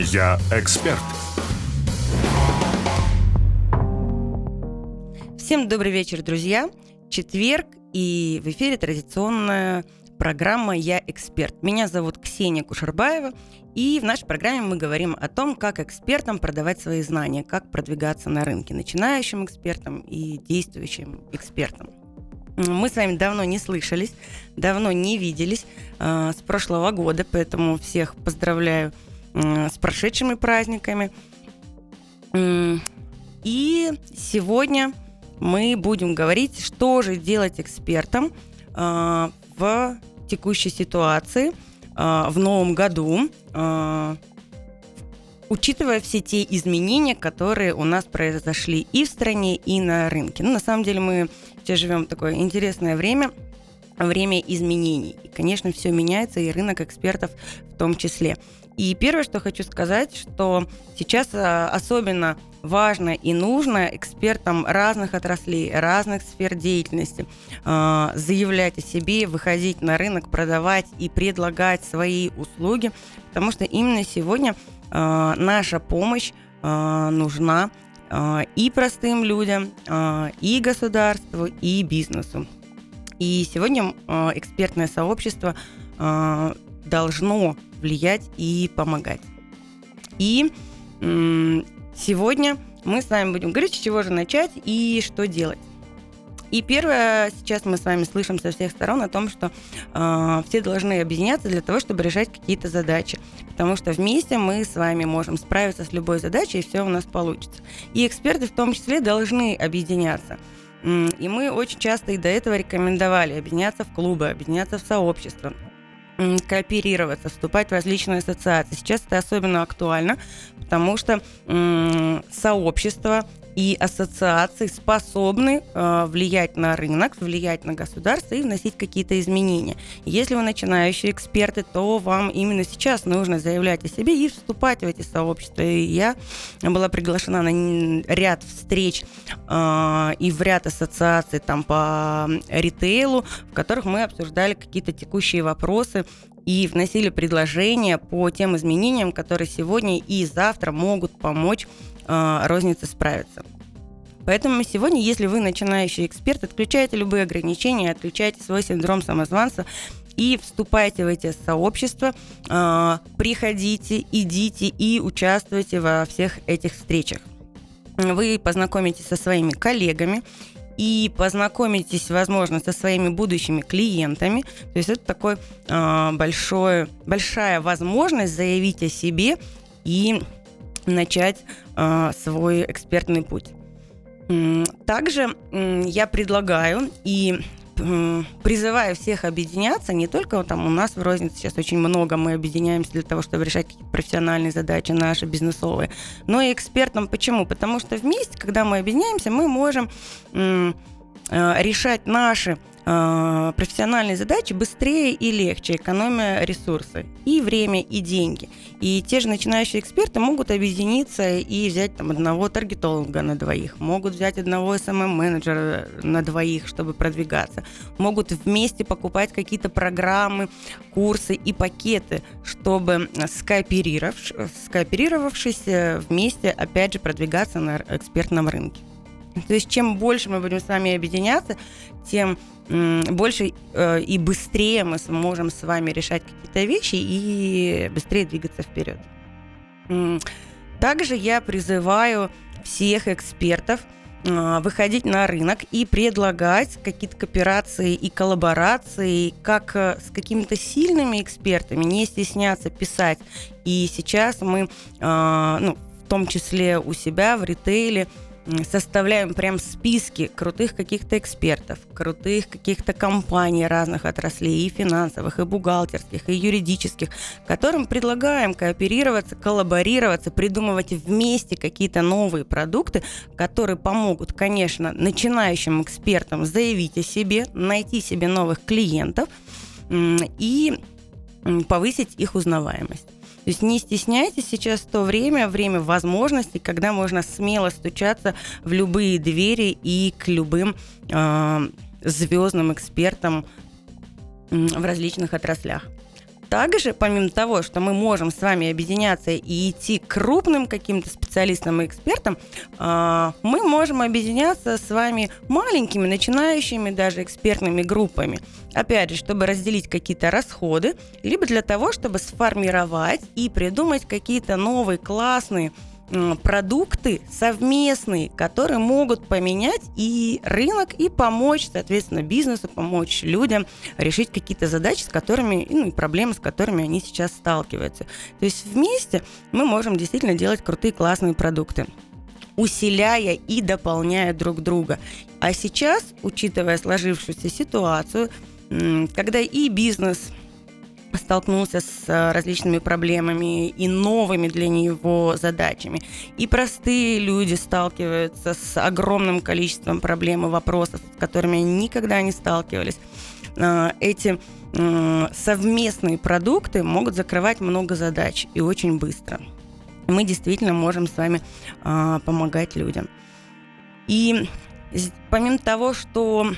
Я эксперт. Всем добрый вечер, друзья. Четверг, и в эфире традиционная программа «Я эксперт». Меня зовут Ксения Кушербаева, и в нашей программе мы говорим о том, как экспертам продавать свои знания, как продвигаться на рынке начинающим экспертам и действующим экспертам. Мы с вами давно не слышались, давно не виделись э, с прошлого года, поэтому всех поздравляю с прошедшими праздниками. И сегодня мы будем говорить, что же делать экспертам э, в текущей ситуации э, в новом году, э, учитывая все те изменения, которые у нас произошли и в стране, и на рынке. Ну, на самом деле мы сейчас живем в такое интересное время, время изменений. И, конечно, все меняется, и рынок экспертов в том числе. И первое, что хочу сказать, что сейчас особенно важно и нужно экспертам разных отраслей, разных сфер деятельности э, заявлять о себе, выходить на рынок, продавать и предлагать свои услуги, потому что именно сегодня э, наша помощь нужна и простым людям, и государству, и бизнесу. И сегодня экспертное сообщество должно влиять и помогать. И Сегодня мы с вами будем говорить, с чего же начать и что делать. И первое, сейчас мы с вами слышим со всех сторон о том, что э, все должны объединяться для того, чтобы решать какие-то задачи. Потому что вместе мы с вами можем справиться с любой задачей, и все у нас получится. И эксперты в том числе должны объединяться. И мы очень часто и до этого рекомендовали объединяться в клубы, объединяться в сообщества кооперироваться, вступать в различные ассоциации. Сейчас это особенно актуально, потому что сообщество и ассоциации способны э, влиять на рынок, влиять на государство и вносить какие-то изменения. Если вы начинающие эксперты, то вам именно сейчас нужно заявлять о себе и вступать в эти сообщества. И я была приглашена на ряд встреч э, и в ряд ассоциаций там по ритейлу, в которых мы обсуждали какие-то текущие вопросы и вносили предложения по тем изменениям, которые сегодня и завтра могут помочь э, рознице справиться. Поэтому сегодня, если вы начинающий эксперт, отключайте любые ограничения, отключайте свой синдром самозванца и вступайте в эти сообщества, э, приходите, идите и участвуйте во всех этих встречах. Вы познакомитесь со своими коллегами, и познакомитесь, возможно, со своими будущими клиентами. То есть это такой э, большая возможность заявить о себе и начать э, свой экспертный путь. Также я предлагаю и призываю всех объединяться, не только там у нас в рознице сейчас очень много, мы объединяемся для того, чтобы решать какие-то профессиональные задачи наши, бизнесовые, но и экспертам. Почему? Потому что вместе, когда мы объединяемся, мы можем э, решать наши э, профессиональные задачи быстрее и легче, экономя ресурсы и время, и деньги. И те же начинающие эксперты могут объединиться и взять там одного таргетолога на двоих, могут взять одного SMM-менеджера на двоих, чтобы продвигаться, могут вместе покупать какие-то программы, курсы и пакеты, чтобы скооперировавшись, скооперировавшись вместе, опять же, продвигаться на экспертном рынке. То есть чем больше мы будем с вами объединяться, тем больше э, и быстрее мы сможем с вами решать какие-то вещи и быстрее двигаться вперед. Также я призываю всех экспертов э, выходить на рынок и предлагать какие-то кооперации и коллаборации как э, с какими-то сильными экспертами, не стесняться писать. И сейчас мы, ну, в том числе у себя в ритейле, составляем прям списки крутых каких-то экспертов, крутых каких-то компаний разных отраслей, и финансовых, и бухгалтерских, и юридических, которым предлагаем кооперироваться, коллаборироваться, придумывать вместе какие-то новые продукты, которые помогут, конечно, начинающим экспертам заявить о себе, найти себе новых клиентов и повысить их узнаваемость. То есть не стесняйтесь сейчас то время, время возможностей, когда можно смело стучаться в любые двери и к любым э, звездным экспертам в различных отраслях. Также, помимо того, что мы можем с вами объединяться и идти к крупным каким-то специалистам и экспертам, а, мы можем объединяться с вами маленькими, начинающими даже экспертными группами. Опять же, чтобы разделить какие-то расходы, либо для того, чтобы сформировать и придумать какие-то новые классные продукты совместные, которые могут поменять и рынок, и помочь, соответственно, бизнесу, помочь людям решить какие-то задачи, с которыми, ну, и проблемы, с которыми они сейчас сталкиваются. То есть вместе мы можем действительно делать крутые, классные продукты усиляя и дополняя друг друга. А сейчас, учитывая сложившуюся ситуацию, когда и бизнес столкнулся с э, различными проблемами и новыми для него задачами. И простые люди сталкиваются с огромным количеством проблем и вопросов, с которыми они никогда не сталкивались. Э, эти совместные продукты могут закрывать много задач и очень быстро. Мы действительно можем с вами э, помогать людям. И помимо того, что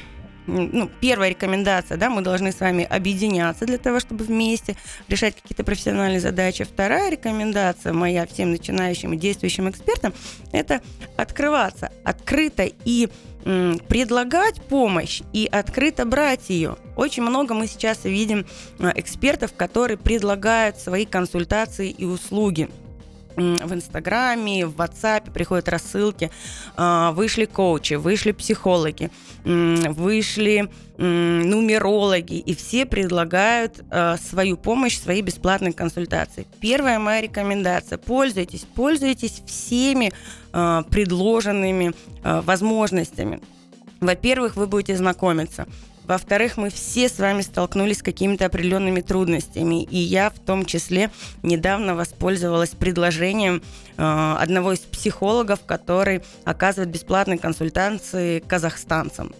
ну, первая рекомендация, да, мы должны с вами объединяться для того, чтобы вместе решать какие-то профессиональные задачи. Вторая рекомендация моя всем начинающим и действующим экспертам – это открываться открыто и предлагать помощь и открыто брать ее. Очень много мы сейчас видим а, экспертов, которые предлагают свои консультации и услуги в Инстаграме, в WhatsApp приходят рассылки, а, вышли коучи, вышли психологи, вышли нумерологи, и все предлагают а, свою помощь, свои бесплатные консультации. Первая моя рекомендация – пользуйтесь, пользуйтесь всеми а, предложенными возможностями. Во-первых, вы будете знакомиться – во-вторых, мы все с вами столкнулись с какими-то определенными трудностями. И я в том числе недавно воспользовалась предложением э, одного из психологов, который оказывает бесплатные консультации казахстанцам.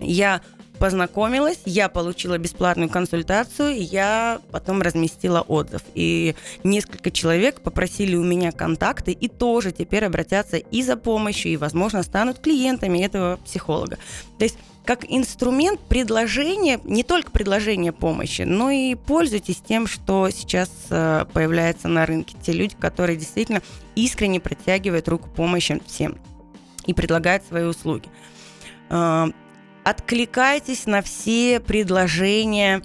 Я познакомилась, я получила бесплатную консультацию, я потом разместила отзыв. И несколько человек попросили у меня контакты и тоже теперь обратятся и за помощью, и, возможно, станут клиентами этого психолога. То есть как инструмент предложения, не только предложения помощи, но и пользуйтесь тем, что сейчас э, появляется на рынке. Те люди, которые действительно искренне протягивают руку помощи всем и предлагают свои услуги. Откликайтесь на все предложения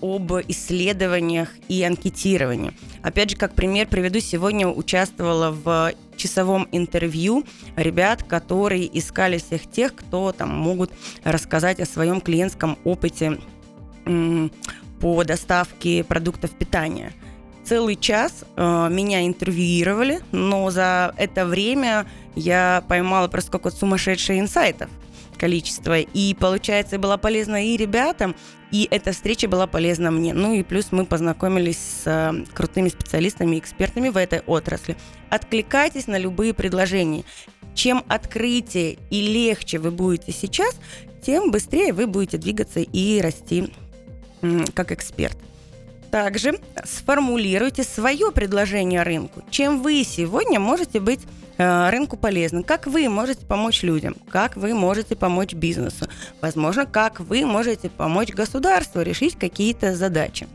об исследованиях и анкетировании. Опять же, как пример приведу, сегодня участвовала в часовом интервью ребят, которые искали всех тех, кто там могут рассказать о своем клиентском опыте по доставке продуктов питания. Целый час э, меня интервьюировали, но за это время я поймала просто сколько сумасшедших инсайтов количество. И, получается, была полезна и ребятам, и эта встреча была полезна мне. Ну и плюс мы познакомились с э, крутыми специалистами экспертами в этой отрасли. Откликайтесь на любые предложения. Чем открытие и легче вы будете сейчас, тем быстрее вы будете двигаться и расти как эксперт. Также сформулируйте свое предложение рынку. Чем вы сегодня можете быть Э, рынку полезны, как вы можете помочь людям, как вы можете помочь бизнесу, возможно, как вы можете помочь государству решить какие-то задачи.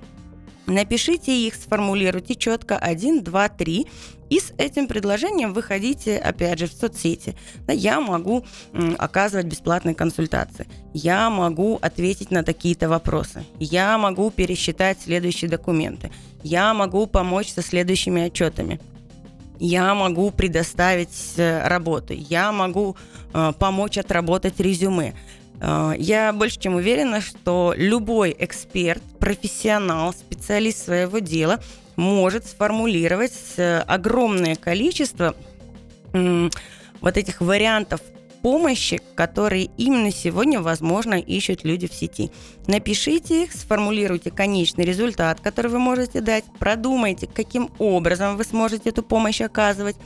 Напишите их, сформулируйте четко. 1, 2, 3 и с этим предложением выходите, опять же, в соцсети. Я могу оказывать бесплатные консультации. Я могу ответить на такие-то вопросы. Я могу пересчитать следующие документы. Я могу помочь со следующими отчетами я могу предоставить э, работу, я могу э, помочь отработать резюме. Э, я больше чем уверена, что любой эксперт, профессионал, специалист своего дела может сформулировать э, огромное количество вот этих вариантов помощи, которые именно сегодня, возможно, ищут люди в сети. Напишите их, сформулируйте конечный результат, который вы можете дать, продумайте, каким образом вы сможете эту помощь оказывать,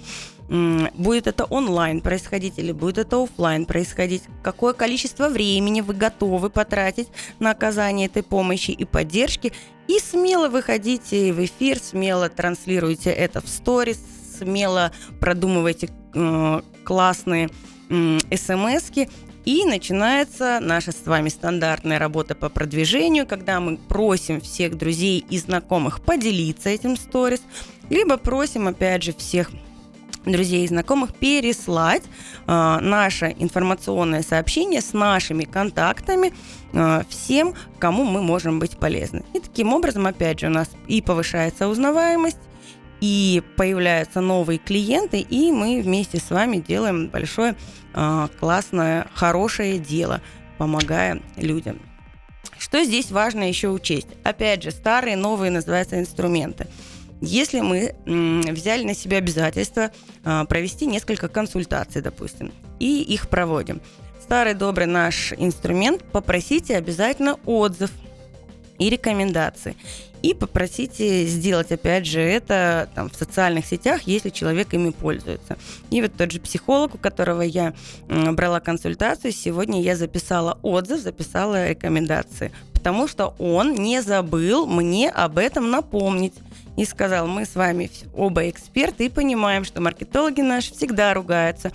будет это онлайн происходить или будет это офлайн происходить, какое количество времени вы готовы потратить на оказание этой помощи и поддержки, и смело выходите в эфир, смело транслируйте это в сторис, смело продумывайте э, классные смс И начинается наша с вами стандартная работа по продвижению, когда мы просим всех друзей и знакомых поделиться этим сторис, либо просим, опять же, всех друзей и знакомых переслать э, наше информационное сообщение с нашими контактами э, всем, кому мы можем быть полезны. И таким образом, опять же, у нас и повышается узнаваемость, и появляются новые клиенты, и мы вместе с вами делаем большое, э, классное, хорошее дело, помогая людям. Что здесь важно еще учесть? Опять же, старые, новые называются инструменты – если мы взяли на себя обязательство а, провести несколько консультаций, допустим, и их проводим. Старый добрый наш инструмент попросите обязательно отзыв и рекомендации. И попросите сделать, опять же, это там, в социальных сетях, если человек ими пользуется. И вот тот же психолог, у которого я брала консультацию, сегодня я записала отзыв, записала рекомендации, потому что он не забыл мне об этом напомнить и сказал, мы с вами оба эксперты и понимаем, что маркетологи наши всегда ругаются.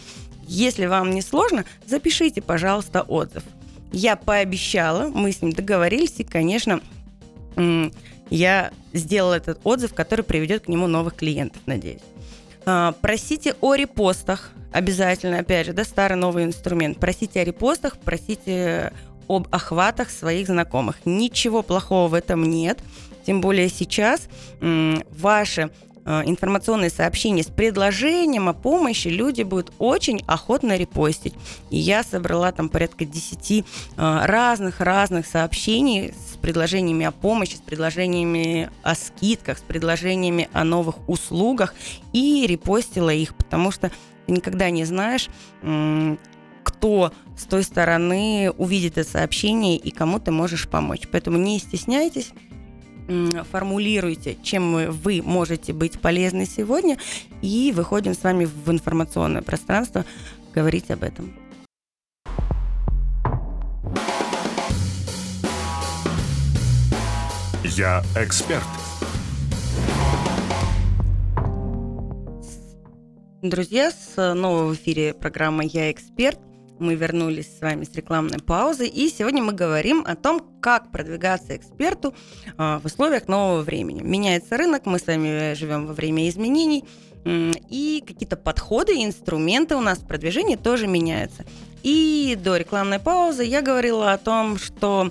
Если вам не сложно, запишите, пожалуйста, отзыв. Я пообещала, мы с ним договорились, и, конечно, я сделала этот отзыв, который приведет к нему новых клиентов, надеюсь. А, просите о репостах обязательно, опять же, да, старый новый инструмент. Просите о репостах, просите об охватах своих знакомых. Ничего плохого в этом нет. Тем более сейчас ваши информационные сообщения с предложением о помощи люди будут очень охотно репостить. И я собрала там порядка 10 разных-разных э, сообщений с предложениями о помощи, с предложениями о скидках, с предложениями о новых услугах и репостила их, потому что ты никогда не знаешь, кто с той стороны увидит это сообщение и кому ты можешь помочь. Поэтому не стесняйтесь, формулируйте, чем вы можете быть полезны сегодня, и выходим с вами в информационное пространство говорить об этом. Я эксперт. Друзья, снова в эфире программа «Я эксперт». Мы вернулись с вами с рекламной паузы, и сегодня мы говорим о том, как продвигаться эксперту а, в условиях нового времени. Меняется рынок, мы с вами живем во время изменений, и какие-то подходы, инструменты у нас в продвижении тоже меняются. И до рекламной паузы я говорила о том, что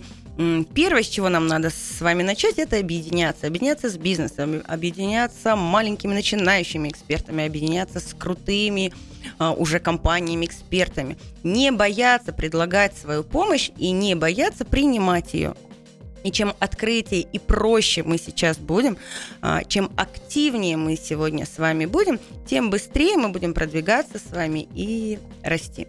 Первое, с чего нам надо с вами начать, это объединяться. Объединяться с бизнесом, объединяться маленькими начинающими экспертами, объединяться с крутыми уже компаниями, экспертами. Не бояться предлагать свою помощь и не бояться принимать ее. И чем открытие и проще мы сейчас будем, а, чем активнее мы сегодня с вами будем, тем быстрее мы будем продвигаться с вами и расти.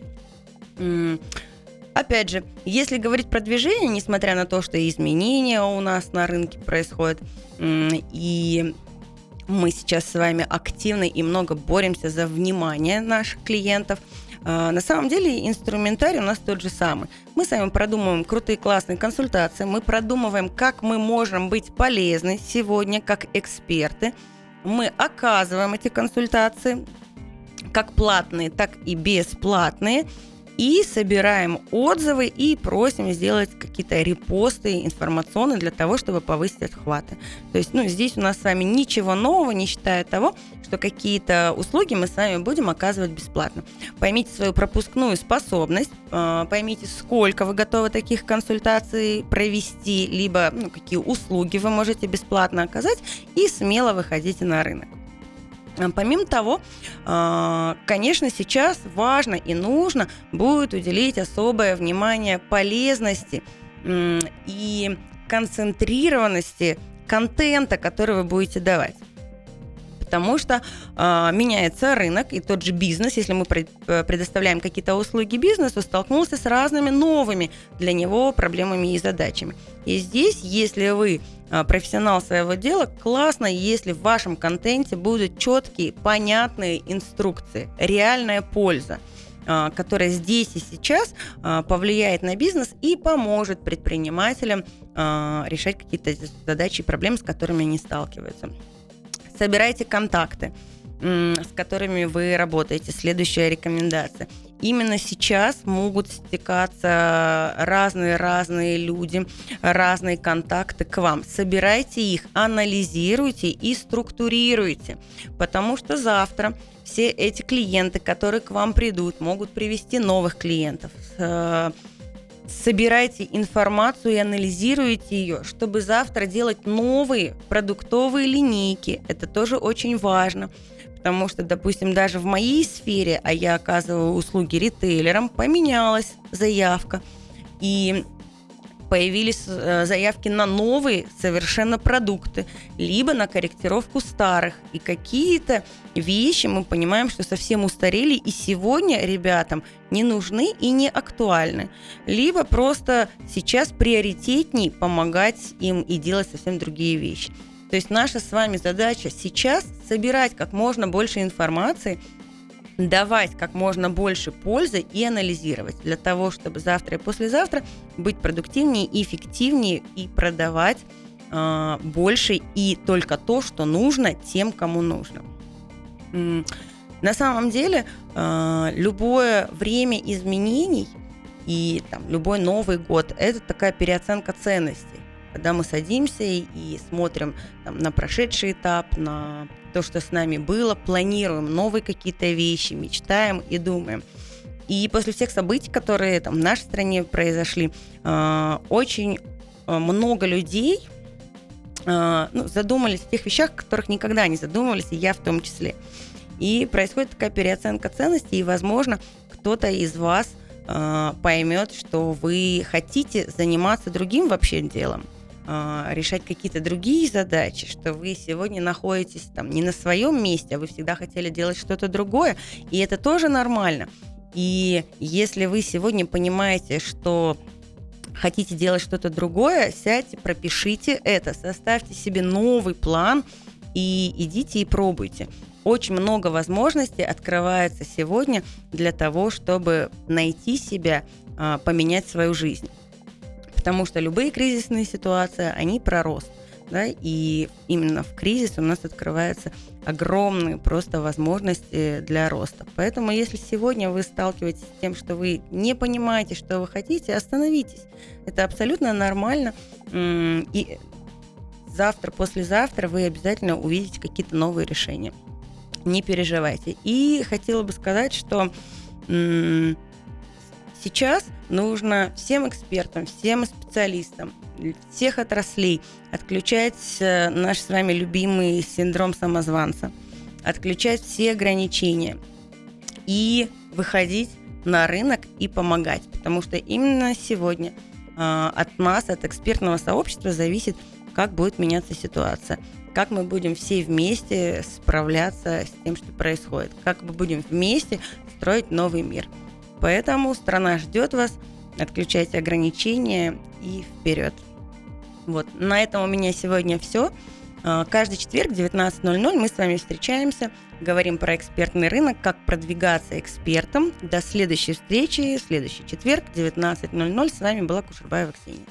Опять же, если говорить про движение, несмотря на то, что изменения у нас на рынке происходят, и мы сейчас с вами активно и много боремся за внимание наших клиентов. А, на самом деле инструментарий у нас тот же самый. Мы с вами продумываем крутые классные консультации, мы продумываем, как мы можем быть полезны сегодня как эксперты. Мы оказываем эти консультации, как платные, так и бесплатные и собираем отзывы и просим сделать какие-то репосты информационные для того, чтобы повысить отхваты. То есть, ну, здесь у нас с вами ничего нового, не считая того, что какие-то услуги мы с вами будем оказывать бесплатно. Поймите свою пропускную способность, а, поймите, сколько вы готовы таких консультаций провести, либо ну, какие услуги вы можете бесплатно оказать, и смело выходите на рынок. А, помимо того, а, конечно, сейчас важно и нужно будет уделить особое внимание полезности и концентрированности контента, который вы будете давать потому что э, меняется рынок, и тот же бизнес, если мы э, предоставляем какие-то услуги бизнесу, столкнулся с разными новыми для него проблемами и задачами. И здесь, если вы э, профессионал своего дела, классно, если в вашем контенте будут четкие, понятные инструкции, реальная польза которая здесь и сейчас повлияет на бизнес и поможет предпринимателям решать какие-то задачи и проблемы, с которыми они сталкиваются собирайте контакты с которыми вы работаете. Следующая рекомендация. Именно сейчас могут стекаться разные-разные люди, разные контакты к вам. Собирайте их, анализируйте и структурируйте, потому что завтра все эти клиенты, которые к вам придут, могут привести новых клиентов. Э, собирайте информацию и анализируйте ее, чтобы завтра делать новые продуктовые линейки. Это тоже очень важно. Потому что, допустим, даже в моей сфере, а я оказываю услуги ритейлерам, поменялась заявка. И появились э, заявки на новые совершенно продукты, либо на корректировку старых. И какие-то вещи мы понимаем, что совсем устарели, и сегодня ребятам не нужны и не актуальны. Либо просто сейчас приоритетней помогать им и делать совсем другие вещи. То есть наша с вами задача сейчас собирать как можно больше информации – давать как можно больше пользы и анализировать для того, чтобы завтра и послезавтра быть продуктивнее эффективнее и продавать э, больше и только то, что нужно тем, кому нужно. На самом деле э, любое время изменений и там, любой Новый год – это такая переоценка ценностей когда мы садимся и, смотрим там, на прошедший этап, на то, что с нами было, планируем новые какие-то вещи, мечтаем и думаем. И после всех событий, которые там в нашей стране произошли, э, очень э, много людей э, ну, задумались о тех вещах, о которых никогда не задумывались, и я в том числе. И происходит такая переоценка ценностей, и, возможно, кто-то из вас э, поймет, что вы хотите заниматься другим вообще делом, а, решать какие-то другие задачи, что вы сегодня находитесь там не на своем месте, а вы всегда хотели делать что-то другое, и это тоже нормально. И если вы сегодня понимаете, что хотите делать что-то другое, сядьте, пропишите это, составьте себе новый план и идите и пробуйте. Очень много возможностей открывается сегодня для того, чтобы найти себя, а, поменять свою жизнь потому что любые кризисные ситуации, они про рост. Да, и именно в кризис у нас открываются огромные просто возможности для роста. Поэтому если сегодня вы сталкиваетесь с тем, что вы не понимаете, что вы хотите, остановитесь. Это абсолютно нормально. И завтра, послезавтра вы обязательно увидите какие-то новые решения. Не переживайте. И хотела бы сказать, что Сейчас нужно всем экспертам, всем специалистам всех отраслей отключать э, наш с вами любимый синдром самозванца, отключать все ограничения и выходить на рынок и помогать, потому что именно сегодня э, от нас, от экспертного сообщества зависит, как будет меняться ситуация, как мы будем все вместе справляться с тем, что происходит, как мы будем вместе строить новый мир. Поэтому страна ждет вас, отключайте ограничения и вперед. Вот, на этом у меня сегодня все. А, каждый четверг в 19.00 мы с вами встречаемся, говорим про экспертный рынок, как продвигаться экспертом. До следующей встречи, следующий четверг, 19.00. С вами была Кушербаева Ксения.